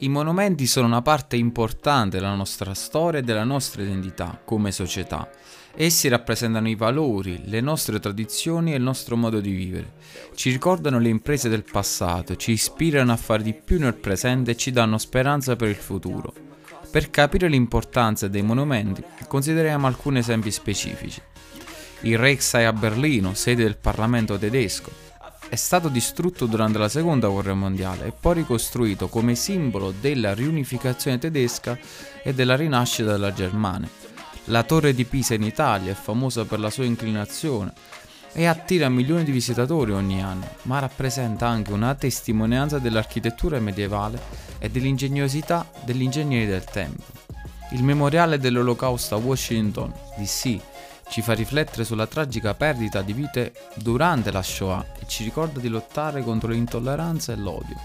I monumenti sono una parte importante della nostra storia e della nostra identità come società. Essi rappresentano i valori, le nostre tradizioni e il nostro modo di vivere. Ci ricordano le imprese del passato, ci ispirano a fare di più nel presente e ci danno speranza per il futuro. Per capire l'importanza dei monumenti, consideriamo alcuni esempi specifici. Il Reichstag a Berlino, sede del Parlamento tedesco, è stato distrutto durante la seconda guerra mondiale e poi ricostruito come simbolo della riunificazione tedesca e della rinascita della Germania. La torre di Pisa in Italia è famosa per la sua inclinazione e attira milioni di visitatori ogni anno, ma rappresenta anche una testimonianza dell'architettura medievale e dell'ingegnosità degli ingegneri del tempo. Il memoriale dell'Olocausto a Washington, D.C., ci fa riflettere sulla tragica perdita di vite durante la Shoah e ci ricorda di lottare contro l'intolleranza e l'odio.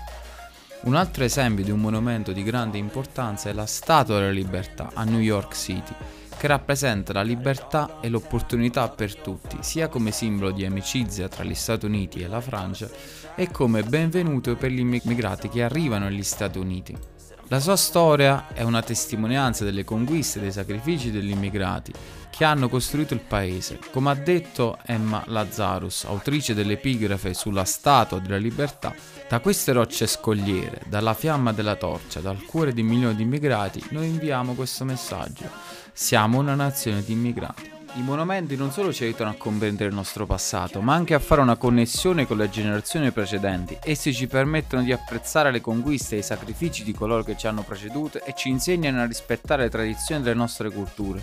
Un altro esempio di un monumento di grande importanza è la Statua della Libertà a New York City, che rappresenta la libertà e l'opportunità per tutti, sia come simbolo di amicizia tra gli Stati Uniti e la Francia, e come benvenuto per gli immigrati che arrivano negli Stati Uniti. La sua storia è una testimonianza delle conquiste e dei sacrifici degli immigrati che hanno costruito il paese. Come ha detto Emma Lazarus, autrice dell'epigrafe sulla Statua della Libertà, da queste rocce scogliere, dalla fiamma della torcia, dal cuore di milioni di immigrati, noi inviamo questo messaggio. Siamo una nazione di immigrati. I monumenti non solo ci aiutano a comprendere il nostro passato, ma anche a fare una connessione con le generazioni precedenti. Essi ci permettono di apprezzare le conquiste e i sacrifici di coloro che ci hanno preceduto e ci insegnano a rispettare le tradizioni delle nostre culture.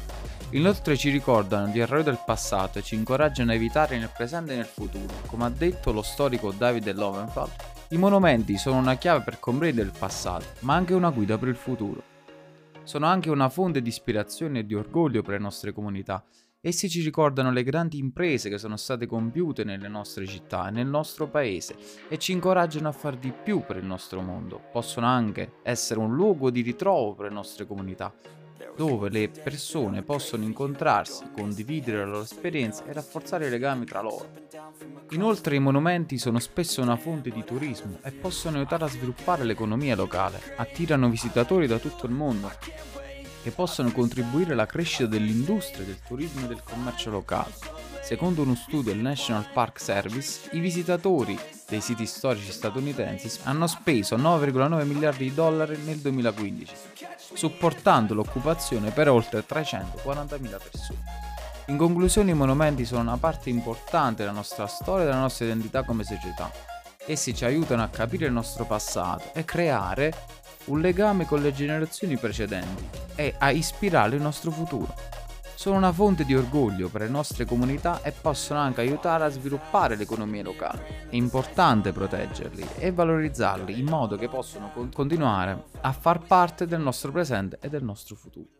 Inoltre ci ricordano gli errori del passato e ci incoraggiano a evitare nel presente e nel futuro. Come ha detto lo storico David Lovenfeld, i monumenti sono una chiave per comprendere il passato, ma anche una guida per il futuro. Sono anche una fonte di ispirazione e di orgoglio per le nostre comunità. Essi ci ricordano le grandi imprese che sono state compiute nelle nostre città e nel nostro paese e ci incoraggiano a fare di più per il nostro mondo. Possono anche essere un luogo di ritrovo per le nostre comunità, dove le persone possono incontrarsi, condividere la loro esperienza e rafforzare i legami tra loro. Inoltre i monumenti sono spesso una fonte di turismo e possono aiutare a sviluppare l'economia locale, attirano visitatori da tutto il mondo che possono contribuire alla crescita dell'industria del turismo e del commercio locale. Secondo uno studio del National Park Service, i visitatori dei siti storici statunitensi hanno speso 9,9 miliardi di dollari nel 2015, supportando l'occupazione per oltre 340.000 persone. In conclusione i monumenti sono una parte importante della nostra storia e della nostra identità come società. Essi ci aiutano a capire il nostro passato e creare un legame con le generazioni precedenti e a ispirare il nostro futuro sono una fonte di orgoglio per le nostre comunità e possono anche aiutare a sviluppare l'economia locale. È importante proteggerli e valorizzarli in modo che possano continuare a far parte del nostro presente e del nostro futuro.